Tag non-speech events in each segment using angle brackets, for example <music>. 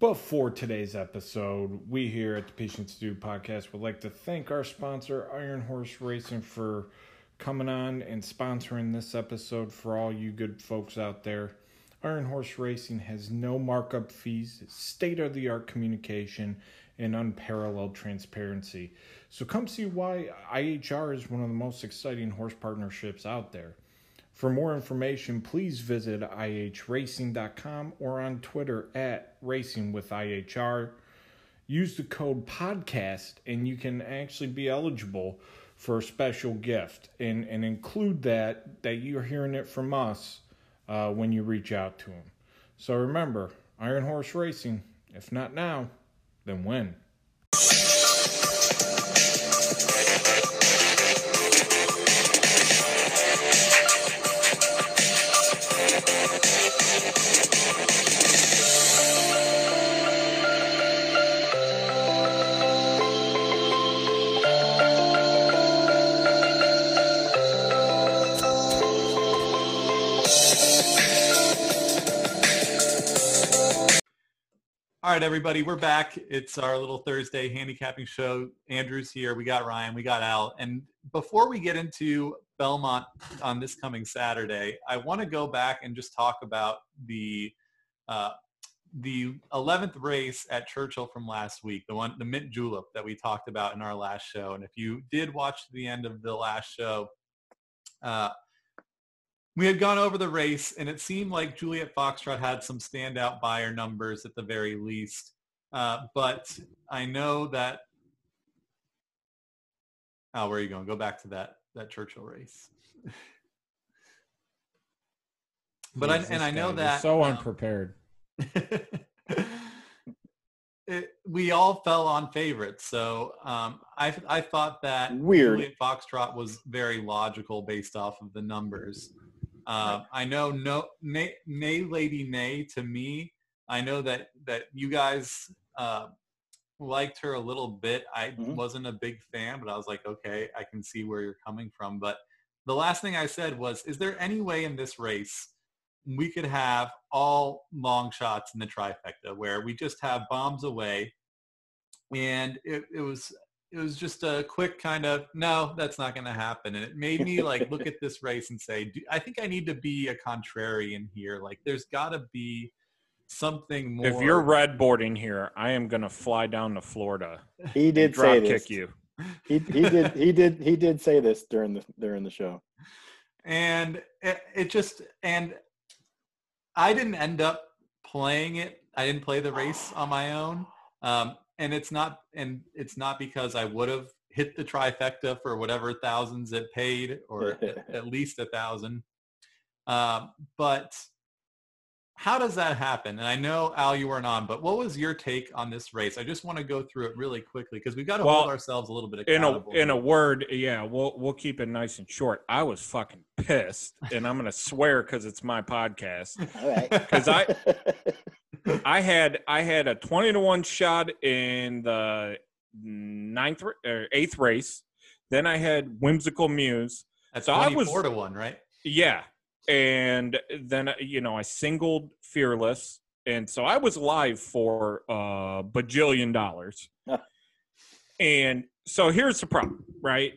Before today's episode, we here at the Patience Do podcast would like to thank our sponsor, Iron Horse Racing, for coming on and sponsoring this episode for all you good folks out there. Iron Horse Racing has no markup fees, state of the art communication, and unparalleled transparency. So come see why IHR is one of the most exciting horse partnerships out there. For more information, please visit ihracing.com or on Twitter at Racing with IHR. Use the code podcast and you can actually be eligible for a special gift and, and include that that you're hearing it from us uh, when you reach out to them. So remember, Iron Horse Racing, if not now, then when? All right, everybody, we're back. It's our little Thursday handicapping show. Andrew's here. We got Ryan. We got Al. And before we get into Belmont on this coming Saturday, I want to go back and just talk about the uh, the 11th race at Churchill from last week, the one, the Mint Julep that we talked about in our last show. And if you did watch the end of the last show, uh, we had gone over the race and it seemed like Juliet Foxtrot had some standout Beyer numbers at the very least. Uh, but I know that, oh, where are you going? Go back to that, that Churchill race. but I, and I know that so um, unprepared. <laughs> it, we all fell on favorites. So um, I, I thought that Weird. Juliet Foxtrot was very logical based off of the numbers. Uh, I know no nay, nay lady nay to me. I know that that you guys uh, liked her a little bit. I Mhm. wasn't a big fan, but I was like, okay, I can see where you're coming from. But the last thing I said was, is there any way in this race we could have all long shots in the trifecta where we just have bombs away and it, it was it was just a quick kind of no that's not going to happen and it made me like look at this race and say Do, i think i need to be a contrarian here like there's got to be something more If you're red boarding here, I am gonna fly down to Florida He did drop say kick you. He, he did he did he did say this during the during the show. and it, it just and i didn't end up playing it i didn't play the race on my own um, and it's not and it's not because i would have hit the trifecta for whatever thousands it paid or at, <laughs> at least a thousand um, but how does that happen and i know al you weren't on but what was your take on this race i just want to go through it really quickly because we've got to Well, hold ourselves a little bit In a accountable in a word, yeah, we'll we'll keep it nice and short. I was fucking pissed, and I'm gonna swear because it's my podcast. <laughs> All right. 'Cause I- <laughs> I had I had a twenty to one shot in the ninth or eighth race. Then I had whimsical muse. that's so I was- 24 to 1 right Yeah, and then uh, you know I singled fearless, and so I was live for a bajillion dollars. And so here's the problem, right?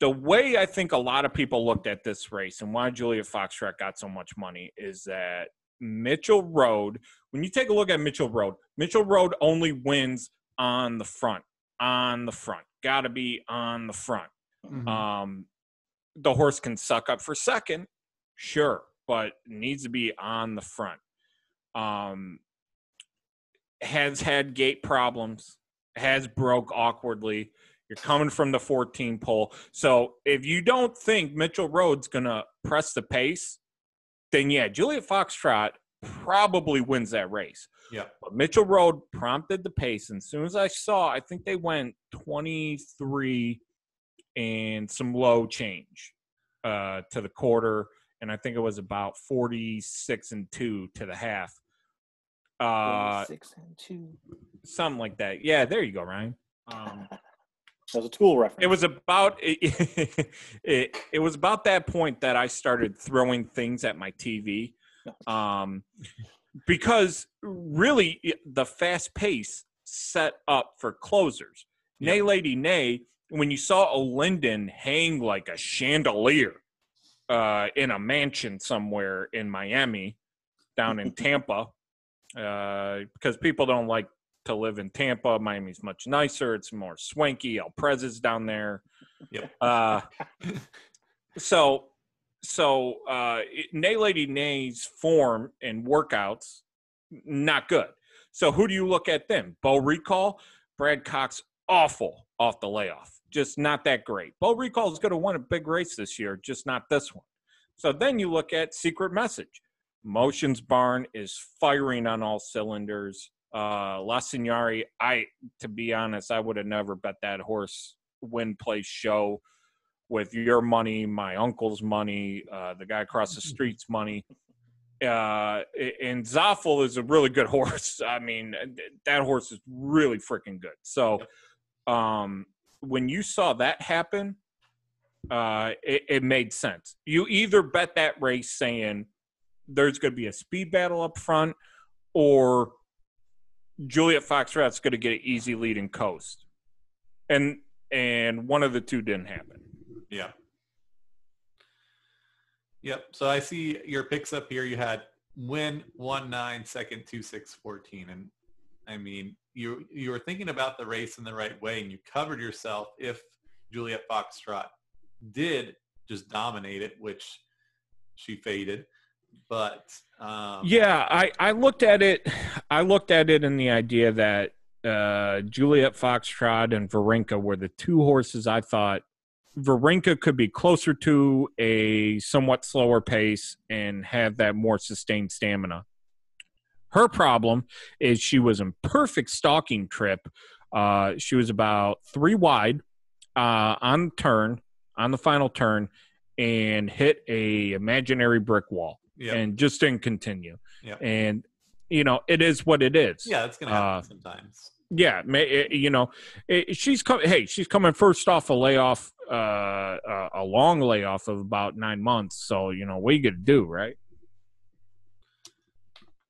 The way I think a lot of people looked at this race and why Juliet Foxtrot got so much money is that Mitchell Road. When you take a look at Mitchell Road, Mitchell Road only wins on the front, on the front. Got to be on the front. Mhm. Um, the horse can suck up for second, sure, but needs to be on the front. Um, has had gate problems, has broke awkwardly. You're coming from the 14 pole. So if you don't think Mitchell Road's gonna press the pace, then yeah, Juliet Foxtrot probably wins that race. yeah But Mitchell Road prompted the pace. And as soon as I saw, I think they went 23 and some low change uh, to the quarter. And I think it was about 46 and two to the half. Uh, Six and two. something like that. Yeah, there you go, Ryan. Um, <laughs> That was a tool reference. it was about it, <laughs> it, it was about that point that I started throwing things at my TV. <laughs> Um, because really the fast pace set up for closers. Nay, lady, nay. When you saw a Linden hang like a chandelier uh, in a mansion somewhere in Miami, down in <laughs> Tampa, uh, because people don't like to live in Tampa. Miami's much nicer. It's more swanky. El Prez is down there. Yep. Uh, <laughs> so, so uh, Nay Lady Nay's form and workouts not good. So who do you look at then? Beau Recall, Brad Cox, awful off the layoff, just not that great. Beau Recall is going to win a big race this year, just not this one. So then you look at Secret Message. Motions Barn is firing on all cylinders. Uh, La Signare, I to be honest, I would have never bet that horse win place show with your money, my uncle's money, uh, the guy across the <laughs> street's money. Uh, and Zofelle is a really good <laughs> horse. I mean, that horse is really freaking good. So, um, when you saw that happen, uh, it, it made sense. You either bet that race saying there's going to be a speed battle up front, or Juliet Foxtrot's going to get an easy lead and coast, and and one of the two didn't happen. Yeah. Yep. So I see your picks up here. You had win one nine, second two six fourteen, and I mean you you were thinking about the race in the right way, and you covered yourself if Juliet Foxtrot did just dominate it, which she faded. But um, Yeah, I, I looked at it. I looked at it in the idea that uh, Juliet Foxtrot and Varenka were the two horses I thought Varenka could be closer to a somewhat slower pace and have that more sustained stamina. Her problem is she was in perfect stalking trip. Uh, she was about three wide uh, on turn, on the final turn, and hit a imaginary brick wall yeah, and just didn't continue. Yeah. And you know, it is what it is. yeah, it's gonna happen uh, sometimes. Yeah, ma- you know, it, she's coming. Hey, she's coming first off a layoff, uh, uh, a long layoff of about nine months. So you know, what you gonna do, right?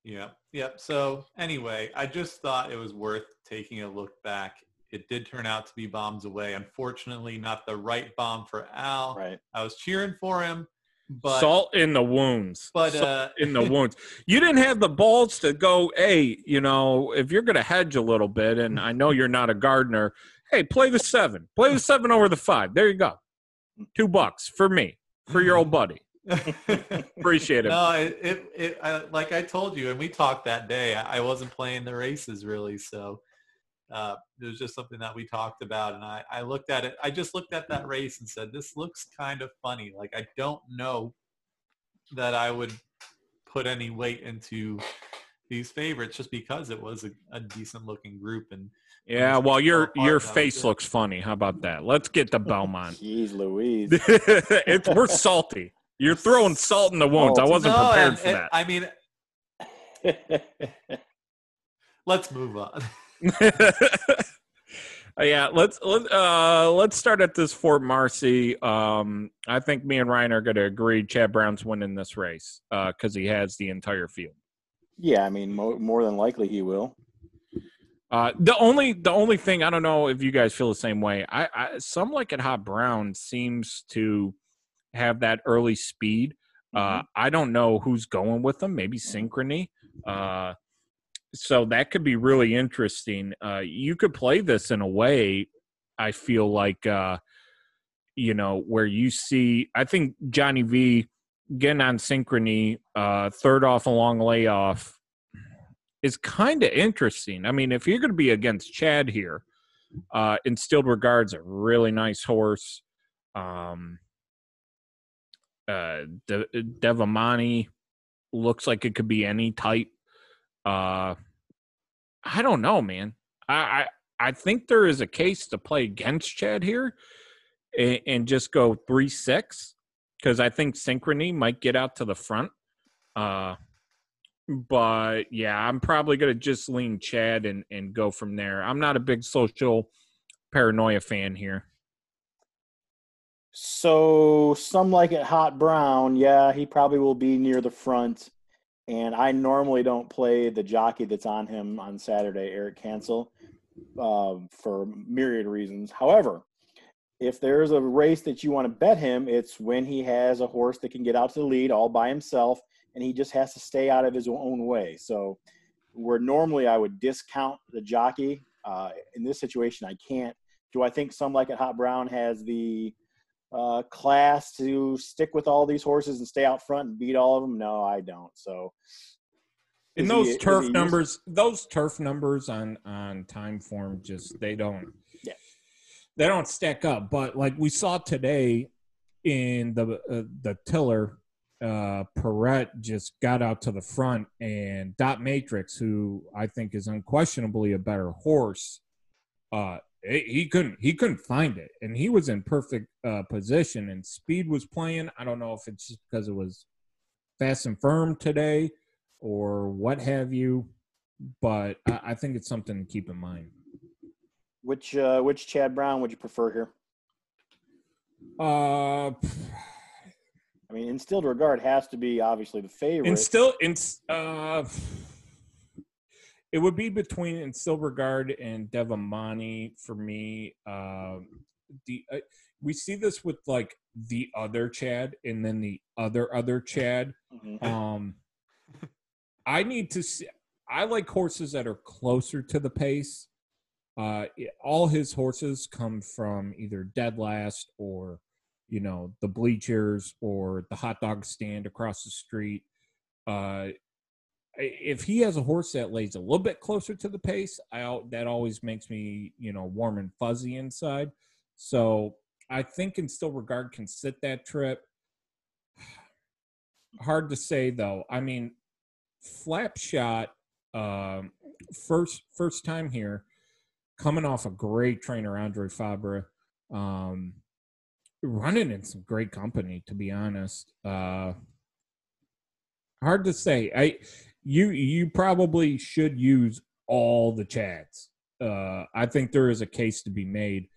Yeah. Yep. So anyway, I just thought it was worth taking a look back. It did turn out to be bombs away. Unfortunately, not the right bomb for Al. Right. I was cheering for him, but Salt in the wounds. but Salt uh, in the <laughs> wounds. You didn't have the balls to go. Hey, you know, if you're gonna hedge a little bit, and I know you're not a gardener. Hey, play the seven. Play the seven over the five. There you go. Two bucks for me, for your old buddy. <laughs> Appreciate it. no, it, it, it I, like I told you, and we talked that day. I, I wasn't playing the races really, so uh, it was just something that we talked about. And I, I looked at it. I just looked at that race and said, "This looks kind of funny." Like I don't know that I would put any weight into these favorites just because it was a, a decent looking group and Yeah, well, your your face looks funny. How about that? Let's get to Belmont. <laughs> Jeez Louise. <laughs> it's we're salty. You're throwing salt in the wounds. I wasn't No, prepared and- for and- that. I mean, <laughs> let's move on. <laughs> yeah, let's let uh let's start at this Fort Marcy. Um, I think me and Ryan are going to agree. Chad Brown's winning this race because he has the entire field. yeah, I mean, mo- more than likely he will. Uh, the only the only thing I don't know if you guys feel the same way. I, I some like it hot Brown seems to have that early speed. Uh, I don't know who's going with them. Maybe synchrony. Uh, so that could be really interesting. Uh, you could play this in a way. I feel like uh, you know where you see. I think Johnny V getting on synchrony, uh, third off a long layoff is kind of interesting. I mean, if you're going to be against Chad here, uh, Instilled Regards, a really nice horse. Um, uh, De- Devamani looks like it could be any type. Uh, I don't know, man. I, I I think there is a case to play against Chad here, and, and just go three six because I think Synchrony might get out to the front. Uh, but yeah, I'm probably gonna just lean Chad and and go from there. I'm not a big social paranoia fan here. So some like it hot brown. Yeah, he probably will be near the front. And I normally don't play the jockey that's on him on Saturday, Eric Cancel, um, for myriad reasons. However, if there's a race that you want to bet him, it's when he has a horse that can get out to the lead all by himself, and he just has to stay out of his own way. So, where normally I would discount the jockey, uh, in this situation I can't. Do I think some like it Hot Brown has the uh, class to stick with all these horses and stay out front and beat all of them? No, I don't. So, In those he- turf he used- numbers, those turf numbers on on time form, just they don't. Yeah. They don't stack up. But like we saw today in the uh, the tiller, uh, Perret just got out to the front, and Dot Matrix, who I think is unquestionably a better horse, uh, he he couldn't he couldn't find it, and he was in perfect uh, position, and speed was playing. I don't know if it's just because it was fast and firm today or what have you, but I, I think it's something to keep in mind. which uh, which Chad Brown would you prefer here? Uh, I mean, instilled regard has to be obviously the favorite. Instilled, still, in uh, it would be between Instilled Regard and Devamani for me. Um, the uh, we see this with like the other Chad and then the other other Chad. Mhm. Um, I need to see. I like horses that are closer to the pace. Uh, it- all his horses come from either dead last or, you know, the bleachers or the hot dog stand across the street. Uh, if he has a horse that lays a little bit closer to the pace, I that always makes me, you know, warm and fuzzy inside. So I think Instilled Regard can sit that trip. <sighs> Hard to say though. I mean, flop shot um first first time here coming off a great trainer andre fabre um running in some great company to be honest uh hard to say i you you probably should use all the chads uh i think there is a case to be made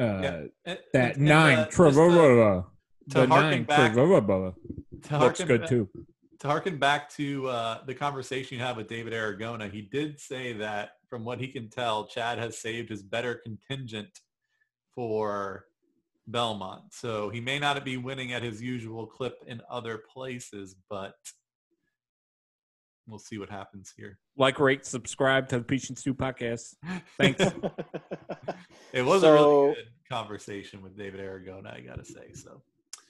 uh Yeah. And- that and, nine uh, Trevor, the nine back- Trevor looks good too to harken back to uh, the conversation you had with David Aragona, he did say that from what he can tell, Chad has saved his better contingent for Belmont. So he may not be winning at his usual clip in other places, but we'll see what happens here. like rate subscribe to the Peach and Stew podcast thanks <laughs> It was a really good conversation with David Aragona, I gotta say. So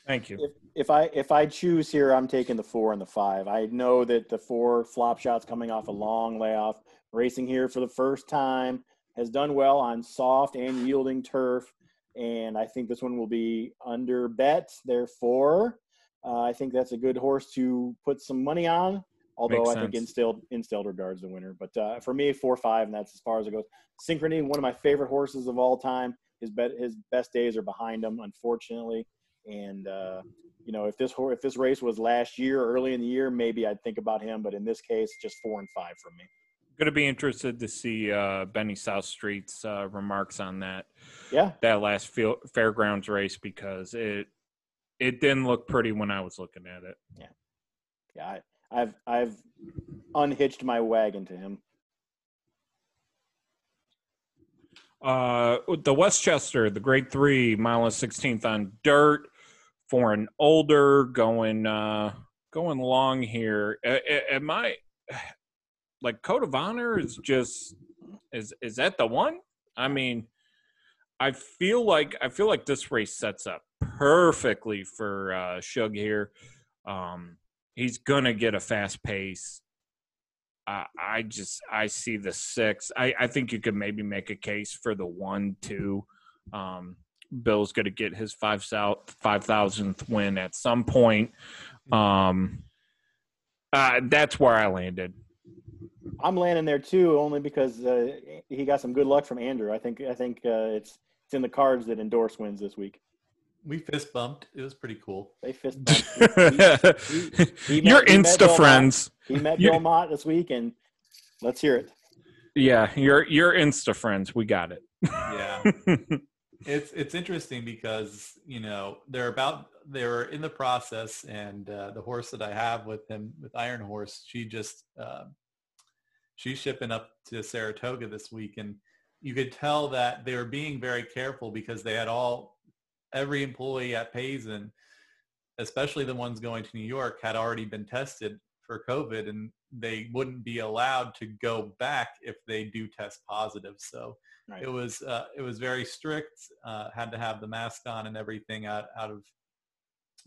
thank you if if I if I choose here, I'm taking the four and the five. I know that the four flop shots coming off a long layoff, racing here for the first time, has done well on soft and yielding turf, and I think this one will be under bet. Therefore, uh, I think that's a good horse to put some money on. Although Makes I think instilled instilled regards the winner, but uh, for me, four five, and that's as far as it goes. Synchrony, one of my favorite horses of all time. His bet his best days are behind him, unfortunately. And uh, you know, if this if this race was last year, early in the year, maybe I'd think about him. But in this case, just four and five for me. going to be interested to see uh, Benny South Street's uh, remarks on that Yeah, that last field, fairgrounds race because it it didn't look pretty when I was looking at it. yeah. I, I've I've unhitched my wagon to him. Uh, the Westchester, the Grade Three, mile and sixteenth on dirt for an older going uh, going long here. A- Am I <sighs> like Code of Honor is just is is that the one? I mean, I feel like I feel like this race sets up perfectly for uh, Shug here. Um, he's gonna get a fast pace. I, I just I see the six. I, I think you could maybe make a case for the one two. Um, Bill's going to get his five south five thousandth win at some point. Um, uh, that's where I landed. I'm landing there too, only because uh, he got some good luck from Andrew. I think I think uh, it's it's in the cards that endorse wins this week. We fist bumped. It was pretty cool. They fist <laughs> bumped. he- he met- You're he met Insta Bill friends. He met You- Bill Mott this week, and let's hear it. Yeah, you're you're Insta friends. We got it. Yeah. <laughs> it's it's interesting because you know they're about they're in the process, and uh, the horse that I have with him with Iron Horse, she just uh, she's shipping up to Saratoga this week, and you could tell that they were being very careful because they had all every employee at Payson, especially the ones going to New York, had already been tested for COVID, and they wouldn't be allowed to go back if they do test positive. So right. it was uh, it was very strict. Uh, had to have the mask on and everything out out of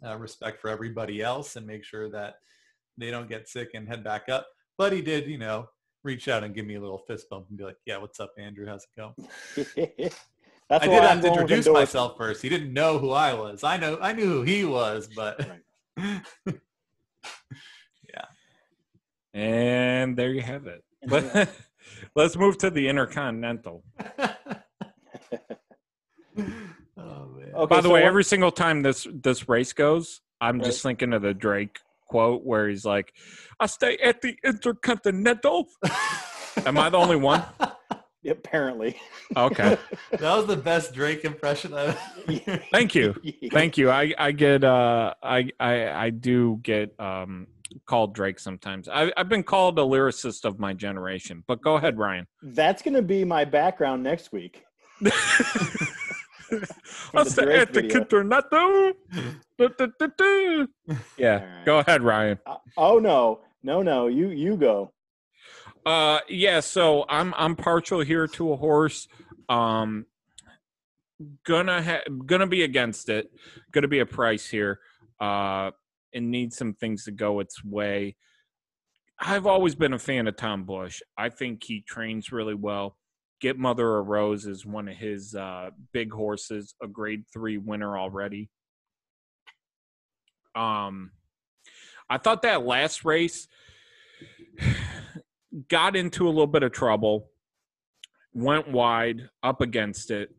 uh, respect for everybody else and make sure that they don't get sick and head back up. But he did, you know, reach out and give me a little fist bump and be like, "Yeah, what's up, Andrew? How's it going?" <laughs> I did have to introduce myself first. He didn't know who I was. I know I knew who he was, but right. <laughs> yeah. And there you have it. <laughs> Let's move to the Intercontinental. <laughs> oh, By the so way, what... every single time this this race goes, I'm right. just thinking of the Drake quote where he's like, "I stay at the Intercontinental." Am I the only one? Apparently. Okay. <laughs> that was the best Drake impression I've <laughs> Thank you. Thank you. I I get uh I I I do get um called Drake sometimes. I I've been called a lyricist of my generation. But go ahead, Ryan. That's going to be my background next week. <laughs> That's the at the Kinternato. Yeah. Right. Go ahead, Ryan. Uh, oh no. No, no. You you go. Uh, yeah. So I'm I'm partial here to a horse. Um, gonna ha- gonna be against it. Gonna be a price here. Uh, and need some things to go its way. I've always been a fan of Tom Bush. I think he trains really well. Get Mother a Rose is one of his uh, big horses, a grade three winner already. Um, I thought that last race got into a little bit of trouble, went wide up against it.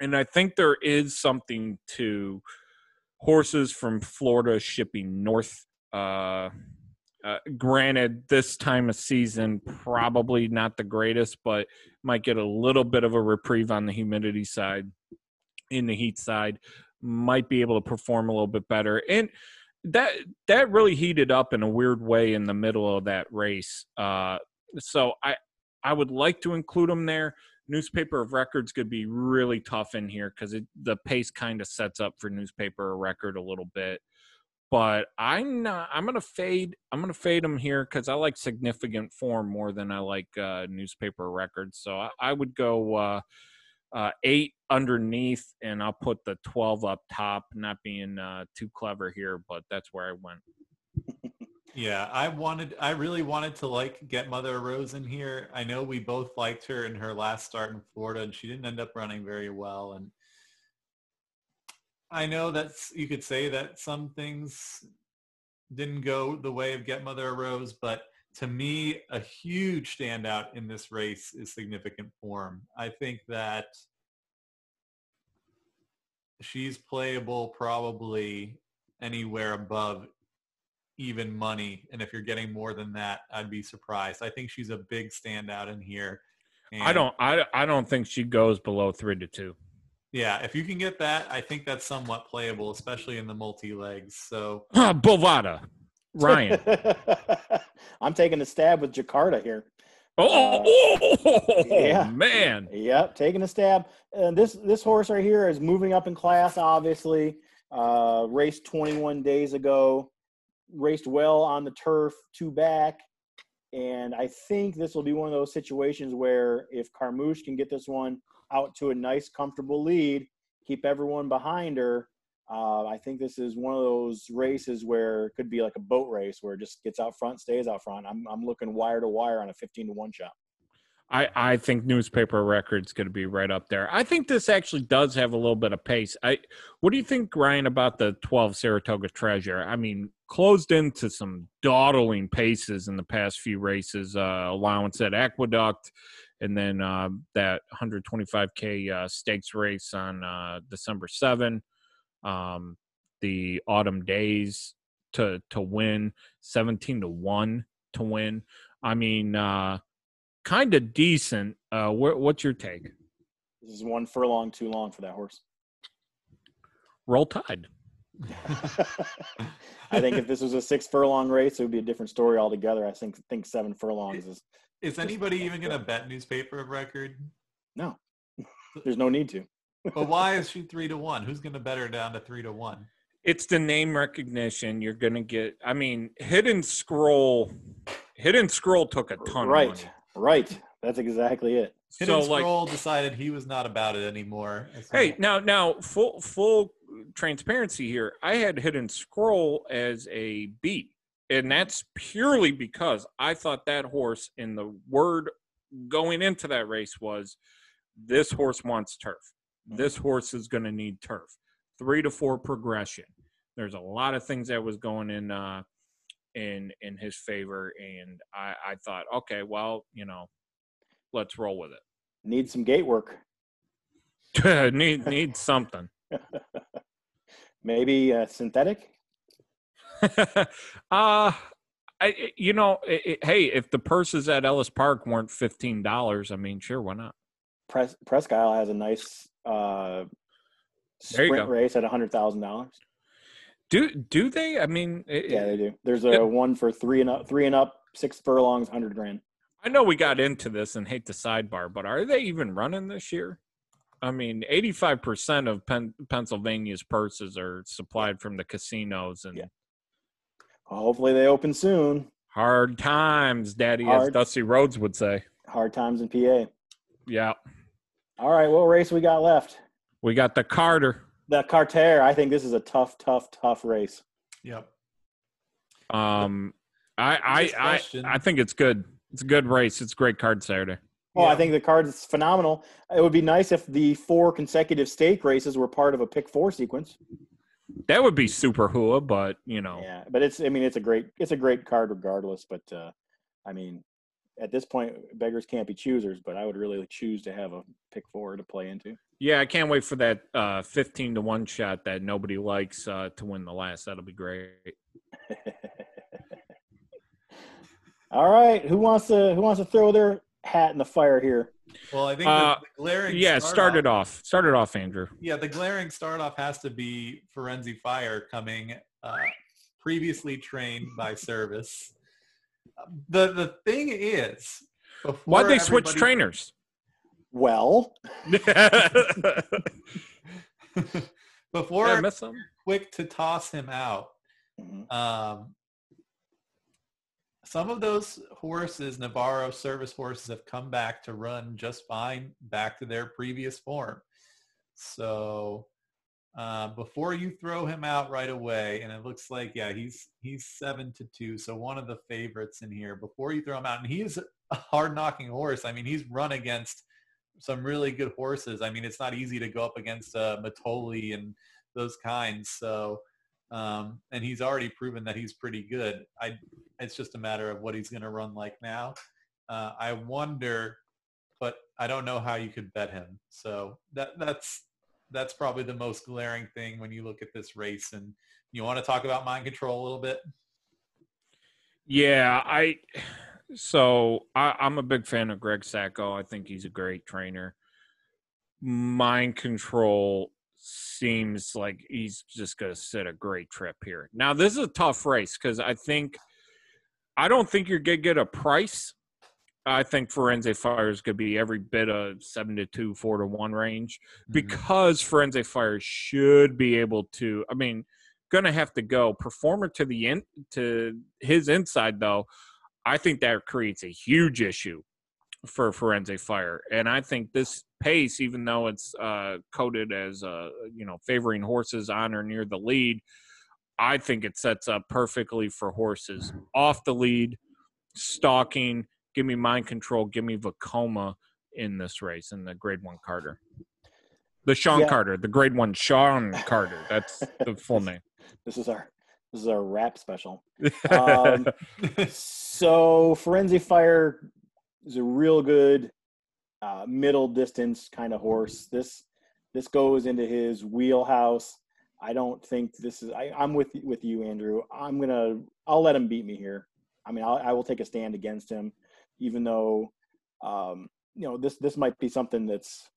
And I think there is something to horses from Florida shipping north. Uh, uh, granted, this time of season, probably not the greatest, but might get a little bit of a reprieve on the humidity side, in the heat side, might be able to perform a little bit better. And that that really heated up in a weird way in the middle of that race. Uh, so I I would like to include them there. Newspaper of Records could be really tough in here because the pace kind of sets up for Newspaper of Record a little bit. But I'm not. I'm gonna fade. I'm gonna fade them here because I like significant form more than I like uh, Newspaper Records. So I, I would go. Uh, uh, eight underneath, and I'll put the 12 up top. Not being uh, too clever here, but that's where I went. yeah, I wanted, I really wanted to like get Mother Rose in here. I know we both liked her in her last start in Florida, and she didn't end up running very well. And I know that's you could say that some things didn't go the way of Get Mother Rose, but to me, a huge standout in this race is significant form. I think that she's playable probably anywhere above even money. And if you're getting more than that, I'd be surprised. I think she's a big standout in here. And I don't I, I don't think she goes below three to two. Yeah, if you can get that, I think that's somewhat playable, especially in the multi legs. So <laughs> Bovada. Ryan. <laughs> I'm taking a stab with Jakarta here. Oh, uh, oh, yeah. man. Yep, taking a stab. And this this horse right here is moving up in class, obviously. Uh, raced 21 days ago, raced well on the turf, two back. And I think this will be one of those situations where if Carmouche can get this one out to a nice, comfortable lead, keep everyone behind her, uh, I think this is one of those races where it could be like a boat race where it just gets out front, stays out front. I'm, I'm looking wire to wire on a 15 to 1 shot. I, I think newspaper records going to be right up there. I think this actually does have a little bit of pace. I what do you think, Ryan, about the 12 Saratoga Treasure? I mean, closed into some dawdling paces in the past few races. Uh, allowance at Aqueduct, and then uh, that 125k uh, stakes race on uh, December 7 um, the autumn days to to win 17 to 1 to win i mean uh kind of decent uh wh- what's your take This is one furlong too long for that horse. Roll Tide. <laughs> I think if this was a six furlong race, it would be a different story altogether. I think think seven furlongs is Is anybody even going to bet newspaper of record? no. <laughs> There's no need to. But why is she three to one? Who's going to bet her down to three to one? It's the name recognition. You're gonna get. I mean, Hidden Scroll. Hidden Scroll took a ton. right, Of money. right. That's exactly it. Hidden So like, Scroll decided he was not about it anymore. hey, now now full full transparency here. I had Hidden Scroll as a beat, and that's purely because I thought that horse in the word going into that race was this horse wants turf. This horse is going to need turf. Three to four progression. There's a lot of things that was going in uh, in in his favor, and I, I thought, okay, well, you know, let's roll with it. Need some gate work. <laughs> need need something. <laughs> Maybe uh, synthetic. <laughs> uh I you know, it, it- hey, if the purses at Ellis Park weren't fifteen dollars, I mean, sure, why not? Pres- Presque Isle has a nice uh, sprint race at a hundred thousand dollars. Do do they? I mean, it- Yeah, they do. There's a Yeah. one for three and up, three and up, six furlongs, hundred grand. I know we got into this and hate the sidebar, but are they even running this year? I mean, eighty-five percent of Pen- Pennsylvania's purses are supplied from the casinos, and Yeah. Well, hopefully they open soon. hard times, Daddy, as Dusty Rhodes would say. Hard times in PA. Yeah, All right, what race we got left? we got the Carter. The Carter. I think this is a tough, tough, tough race. Yep. Um, I I I. I think it's good. It's a good race. It's a great card Saturday. Well, I think the card is phenomenal. It would be nice if the four consecutive stake races were part of a pick four sequence. That would be super hua, but you know, Yeah, but it's. I mean, it's a great. It's a great card regardless. But uh, I mean, at this point, beggars can't be choosers. But I would really choose to have a pick four to play into. yeah, I can't wait for that uh, fifteen to one shot that nobody likes uh, to win the last. That'll be great. <laughs> All right, who wants to who wants to throw their hat in the fire here? Well, I think Uh, the, the glaring Yeah, start start it off- off. Start it off, Andrew. Yeah, the glaring start off has to be Firenze Fire coming uh, previously trained by Servis. The the thing is, Why'd they switch trainers? <laughs> Well, <laughs> Did before I miss him? quick to toss him out, mhm, um, some of those horses, Navarro Servis horses, have come back to run just fine, back to their previous form. So uh, before you throw him out right away, and it looks like yeah, he's he's seven to two, so one of the favorites in here. Before you throw him out, and he is a hard knocking horse. I mean, he's run against some really good horses. I mean, it's not easy to go up against uh, Mitole and those kinds. So um, and he's already proven that he's pretty good. I, it's just a matter of what he's going to run like now. Uh, I wonder, but I don't know how you could bet him. So that that's that's probably the most glaring thing when you look at this race. And you want to talk about mind control a little bit? Yeah, I. So I, I'm a big fan of Greg Sacco. I think he's a great trainer. Mind control seems like he's just going to set a great trip here. Now this is a tough race because I think I don't think you're going to get a price. I think Firenze Fire is going to be every bit of seven to two, four to one range because Firenze Fire should be able to. I mean, going to have to go performer to the in to his inside though. I think that creates a huge issue for Firenze Fire, and I think this pace, even though it's uh, coded as uh, you know favoring horses on or near the lead, I think it sets up perfectly for horses off the lead, stalking. Give me mind control. Give me Vekoma in this race in the Grade One Carter. The Sean Yeah. Carter, the Grade One Sean Carter. That's <laughs> the full name. this is our this is our rap special. Um, <laughs> so Firenze Fire is a real good uh, middle distance kind of horse. This this goes into his wheelhouse. I don't think this is. I, I'm with with you, Andrew. I'm gonna. I'll let him beat me here. I mean, I'll, I will take a stand against him, even though, um, you know, this this might be something that's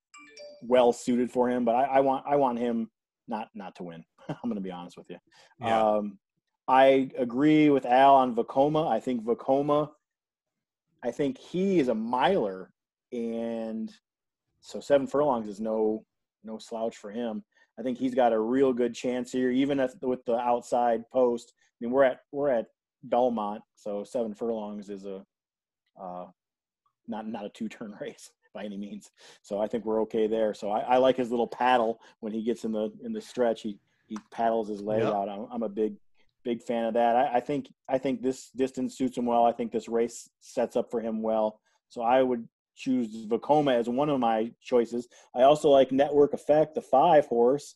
well suited for him. But I, I want I want him not not to win. <laughs> I'm going to be honest with you. Yeah. Um, I agree with Al on Vekoma. I think Vekoma. I think he is a miler, and so seven furlongs is no no slouch for him. I think he's got a real good chance here, even if, with the outside post. I mean, we're at we're at Belmont, so seven furlongs is a uh, not not a two turn <laughs> race by any means. So I think we're okay there. So I, I like his little paddle when he gets in the in the stretch. He he paddles his leg Yep. out. I'm, I'm a big big fan of that. I, I think I think this distance suits him well. I think this race sets up for him well. So I would choose Vekoma as one of my choices. I also like Network Effect, the five horse.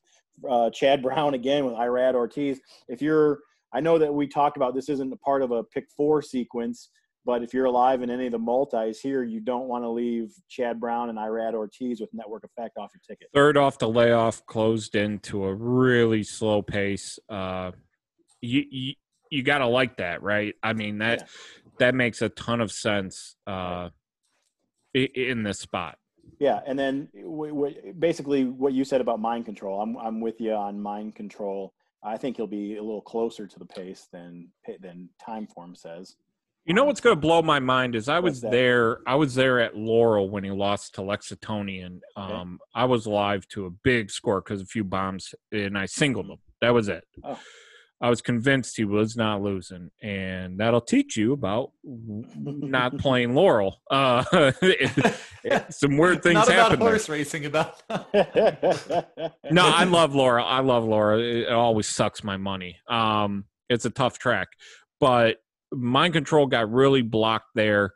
Uh, Chad Brown again with Irad Ortiz. If you're, I know that we talked about this isn't a part of a pick four sequence, but if you're alive in any of the multis here, you don't want to leave Chad Brown and Irad Ortiz with Network Effect off your ticket. Third off the layoff, closed into a really slow pace. Uh, you you, you got to like that, right? I mean that Yeah. that makes a ton of sense uh, in this spot. Yeah, and then w- w- basically what you said about mind control, I'm I'm with you on mind control. I think he'll be a little closer to the pace than than time form says. You know what's going to blow my mind is I was there. I was there at Laurel when he lost to Lexitonian. Okay. Um, I was live to a big score because a few bombs, and I singled him. That was it. Oh. I was convinced he was not losing, and that'll teach you about not <laughs> playing Laurel. Uh, <laughs> some weird things Not about happen. there. horse racing. About <laughs> No, I love Laura. I love Laura. It, it always sucks my money. Um, it's a tough track, but mind control got really blocked there.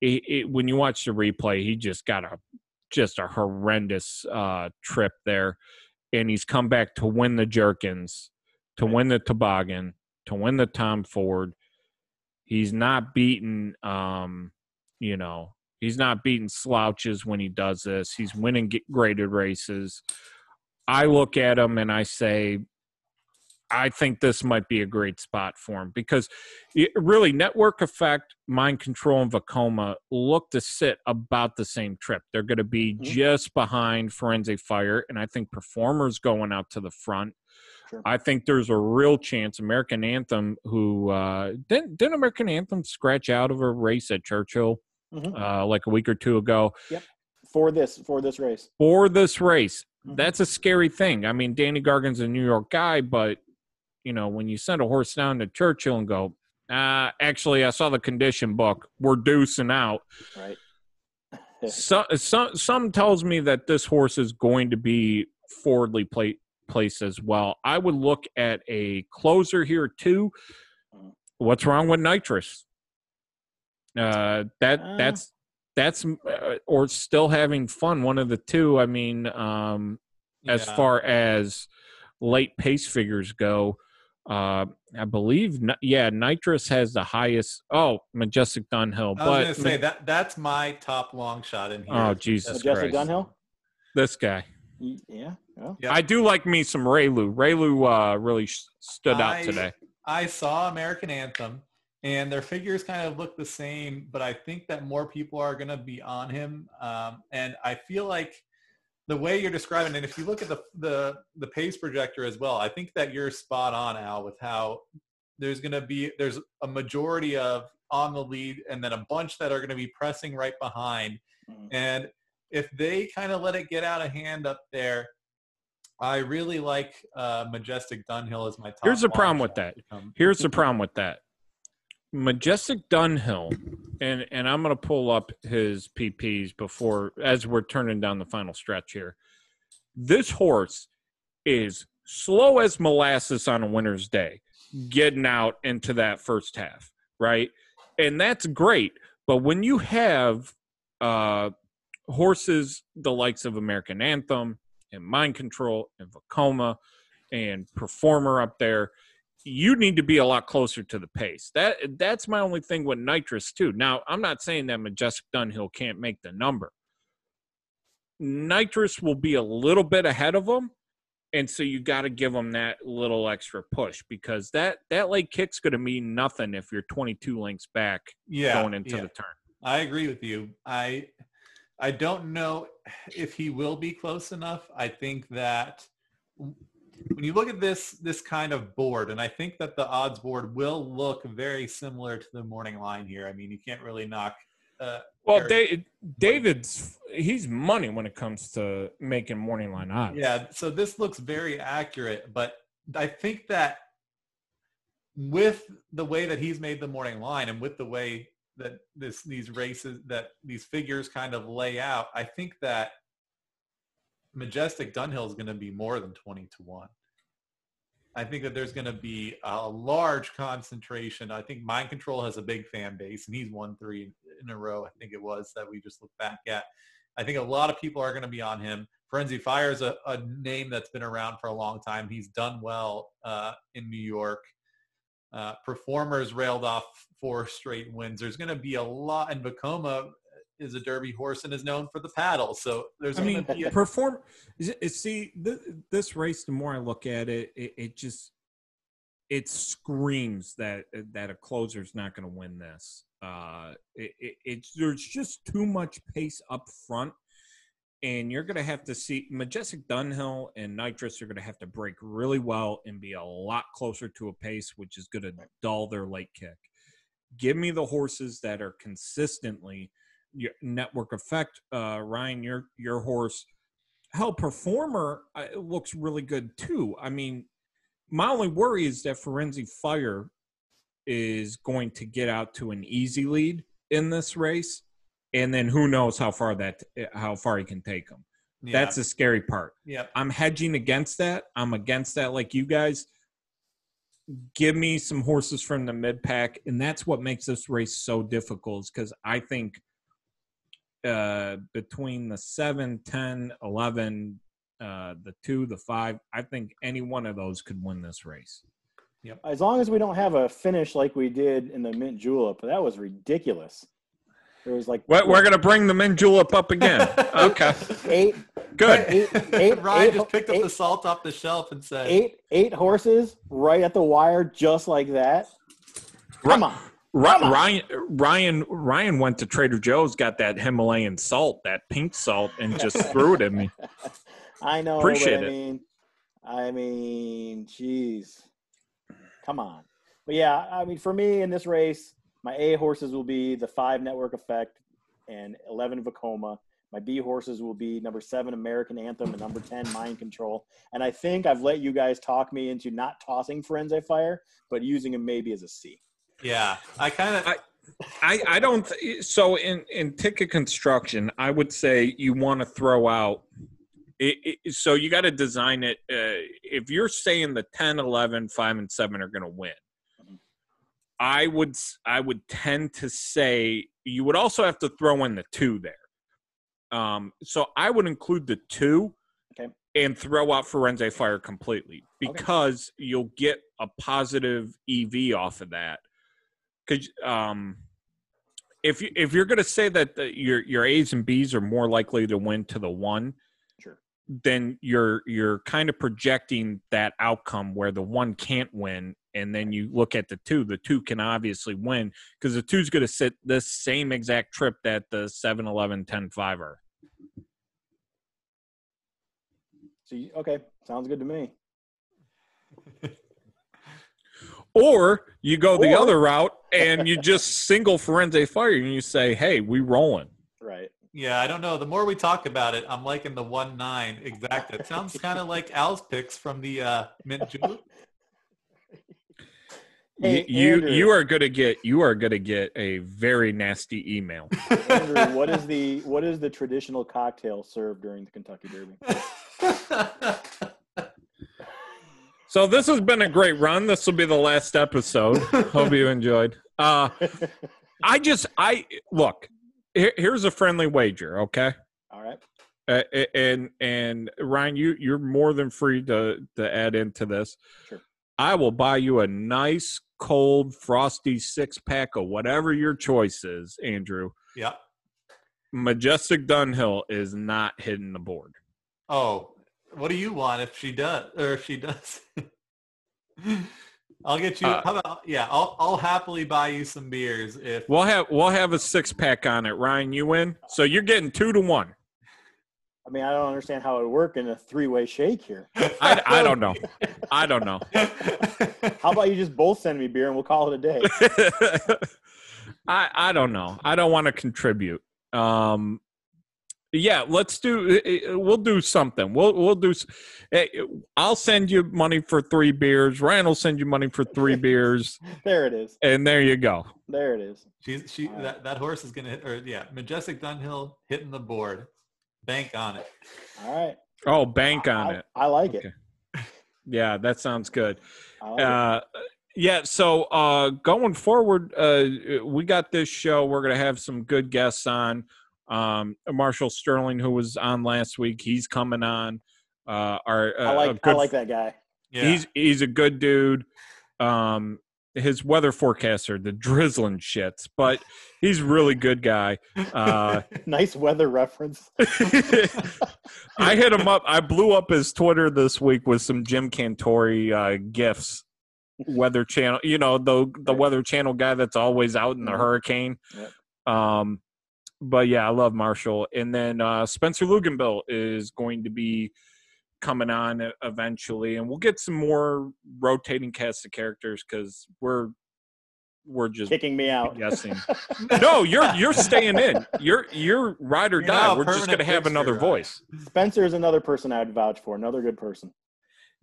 It, it, when you watch the replay, he just got a just a horrendous uh, trip there, and he's come back to win the Jerkens, to win the toboggan, to win the Tom Fool. He's not beaten. Um, you know, he's not beating slouches when he does this. He's winning graded races. I look at him and I say, I think this might be a great spot for him because it, really, network effect, mind control, and Vekoma look to sit about the same trip. They're going to be Mhm. just behind Firenze Fire, and I think Performers going out to the front. Sure. I think there's a real chance American Anthem, who uh, didn't, didn't American Anthem scratch out of a race at Churchill Mhm. uh, like a week or two ago for this for this race. for this race? Mhm. that's a scary thing. I mean, Danny Gargan's a New York guy, but you know, when you send a horse down to Churchill and go, uh, actually, I saw the condition book. We're deucing out. right? <laughs> So, some some tells me that this horse is going to be forwardly play, placed as well. I would look at a closer here too. Mhm. What's wrong with nitrous? Uh, that Uh. that's that's uh, or still having fun. One of the two. I mean, um, as Yeah. far as late pace figures go. Uh, I believe, yeah, Nitrous has the highest. Oh, Majestic Dunhill, I was gonna say that that's my top long shot in here. oh Jesus Majestic Christ, Dunhill. this guy. Y- Yeah. Well, Yeah. I do like me some Raylu. Raylu uh, really sh- stood out I- today. I saw American Anthem, and their figures kind of look the same, but I think that more people are going to be on him. Um, and I feel like the way you're describing it, if you look at the, the the pace projector as well, I think that you're spot on, Al, with how there's going to be there's a majority of on the lead, and then a bunch that are going to be pressing right behind. Mhm. And if they kind of let it get out of hand up there, I really like uh, Majestic Dunhill as my top. Here's the problem with that. Here's the problem with that. Majestic Dunhill, and and I'm going to pull up his PPs before as we're turning down the final stretch here. This horse is slow as molasses on a winter's day, getting out into that first half, right? And that's great. But when you have uh, horses the likes of American Anthem and Mind Control and Vekoma and Performer up there, you need to be a lot closer to the pace. That that's my only thing with nitrous too. Now, I'm not saying that Majestic Dunhill can't make the number. Nitrous will be a little bit ahead of them, and so you got to give them that little extra push because that that late kick's going to mean nothing if you're 22 lengths back yeah, going into yeah. the turn. I agree with you. I I don't know if he will be close enough. I think that when you look at this this kind of board, and I think that the odds board will look very similar to the morning line here. I mean, you can't really knock. Uh, Well, David's he's money when it comes to making morning line odds. Yeah, so this looks very accurate, but I think that with the way that he's made the morning line and with the way that this these races that these figures kind of lay out, I think that Majestic Dunhill is going to be more than 20 to 1. I think that there's going to be a large concentration. I think Mind Control has a big fan base, and he's won three in a row. I think it was that we just looked back at. I think a lot of people are going to be on him. Firenze Fire is a, a name that's been around for a long time. He's done well uh, in New York. Uh, performers railed off four straight wins. There's going to be a lot, and Vekoma is a Derby horse and is known for the paddle. So there's I mean, be a, perform. See, th- this race. The more I look at it, it, it just it screams that that a closer is not going to win this. Uh, it, it, it's there's just too much pace up front, and you're going to have to see Majestic Dunhill and Nitrous are going to have to break really well and be a lot closer to a pace, which is going to dull their late kick. Give me the horses that are consistently your network effect. Uh, Ryan, your your horse, hell, performer uh, looks really good too. I mean, my only worry is that Firenze Fire is going to get out to an easy lead in this race, and then who knows how far that how far he can take them. yeah, That's the scary part. yeah. I'm hedging against that. I'm against that, like you guys. Give me some horses from the mid pack, and that's what makes this race so difficult. Because I think uh, between the 7, 10, 11, uh, the 2, the 5, I think any one of those could win this race. Yep. As long as we don't have a finish like we did in the mint julep, that was ridiculous. There was like We're, we're going to bring the mint julep up again. <laughs> Okay, eight, good. eight, eight, <laughs> Ryan eight- just picked up the salt off the shelf and said, eight, eight horses right at the wire, just like that. Come Come on. Ryan Ryan Ryan went to Trader Joe's, got that Himalayan salt, that pink salt, and just <laughs> threw it at me. I know. Appreciate I it. mean, I mean, jeez, come on. But yeah, I mean, for me in this race, my A horses will be the five Network Effect and eleven Vekoma. My B horses will be number seven American Anthem and number ten Mind Control. And I think I've let you guys talk me into not tossing Firenze Fire, but using him maybe as a C. yeah, I kind of, I- I, I don't th- so in in ticket construction i would say you want to throw out it, it, so you got to design it uh, if you're saying the 10 11 5 and 7 are going to win i would I would tend to say you would also have to throw in the 2 there. Um so i would include the 2 Okay. and throw out Firenze Fire completely because you'll get a positive EV off of that because um, if you if you're going to say that the, your your A's and B's are more likely to win to the one, Sure. then you're you're kind of projecting that outcome where the one can't win, and then you look at the two. The two can obviously win because the two's going to sit this same exact trip that the 7, 11, 10, 5 are. So you, okay, sounds good to me. Or you go the Or- other route and you just single Firenze Fire and you say, "Hey, we rolling." Right. yeah, I don't know. The more we talk about it, I'm liking the one nine exact. It sounds kind of like Al's picks from the uh, mint julep. <laughs> Hey, you you, Andrew. you are gonna get you are gonna get a very nasty email. <laughs> Andrew, what is the what is the traditional cocktail served during the Kentucky Derby? <laughs> So this has been a great run. This will be the last episode. <laughs> Hope you enjoyed. Uh, I just I look. Here, here's a friendly wager, okay? All right. Uh, and and Ryan, you you're more than free to to add into this. Sure. I will buy you a nice cold frosty six pack of whatever your choice is, Andrew. yeah. Majestic Dunhill is not hitting the board. Oh, what do you want if she does or if she does? <laughs> I'll get you. Uh, how about yeah? I'll I'll happily buy you some beers if We'll have we'll have a six pack on it. Ryan, you win. So you're getting two to one. I mean, I don't understand how it would work in a three-way shake here. <laughs> I, I don't know. I don't know. <laughs> How about you just both send me beer and we'll call it a day? I I don't know. I don't want to contribute. Um, yeah, let's do. We'll do something. We'll we'll do. s- eh, I'll send you money for three beers. Ryan will send you money for three <laughs> beers, There it is. and there you go. There it is. She's she All right. that, that horse is gonna hit or yeah, Majestic Dunhill hitting the board. Bank on it. All right. Oh, bank on I, it. I like it. Yeah, that sounds good. I like it. Uh, yeah. So uh, going forward, uh, we got this show. We're gonna have some good guests on. Um, Marshall Sterling, who was on last week, he's coming on. Uh, our uh, I a like I like that guy. Yeah. He's he's a good dude. Um, his weather forecaster, the drizzling shits, but he's really good guy. Uh, <laughs> nice weather reference. <laughs> I hit him up. I blew up his Twitter this week with some Jim Cantore uh, gifs. Weather Channel, you know the the Weather Channel guy that's always out in the Mhm. hurricane. Yep. Um, but yeah, I love Marshall. And then uh, Spencer Luganbill is going to be coming on e- eventually, and we'll get some more rotating cast of characters because we're we're just Kicking me out. guessing. <laughs> no, you're you're staying in. You're you're ride or You're die. We're just gonna have another Ryan. voice. Spencer is another person I'd vouch for. Another good person.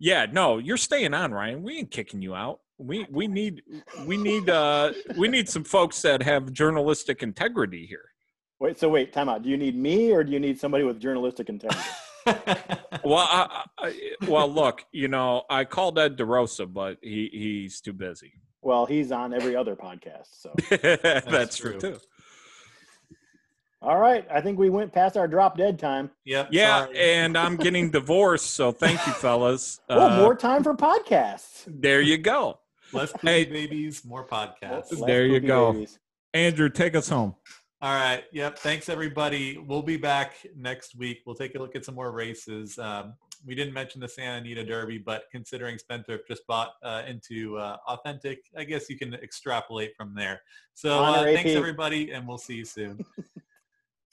Yeah, no, you're staying on, Ryan. We ain't kicking you out. We we need we need uh we need some folks that have journalistic integrity here. Wait, so wait, time out. Do you need me or do you need somebody with journalistic integrity? <laughs> Well, I, I, well, look, you know, I called Ed DeRosa, but he he's too busy. well, he's on every other podcast. So, <laughs> That's, true. true. too. all right. I think we went past our drop dead time. yep. Yeah, sorry. and I'm getting divorced, so thank you, fellas. <laughs> oh, Uh, more time for podcasts. There you go, less poopy Hey. babies, more podcasts. Less There you go. babies. Andrew, take us home. All right. Yep. Thanks, everybody. We'll be back next week. We'll take a look at some more races. Um, we didn't mention the Santa Anita Derby, but considering Spendthrift just bought uh, into uh, Authentic, I guess you can extrapolate from there. So uh, thanks, AP. everybody, and we'll see you soon. <laughs>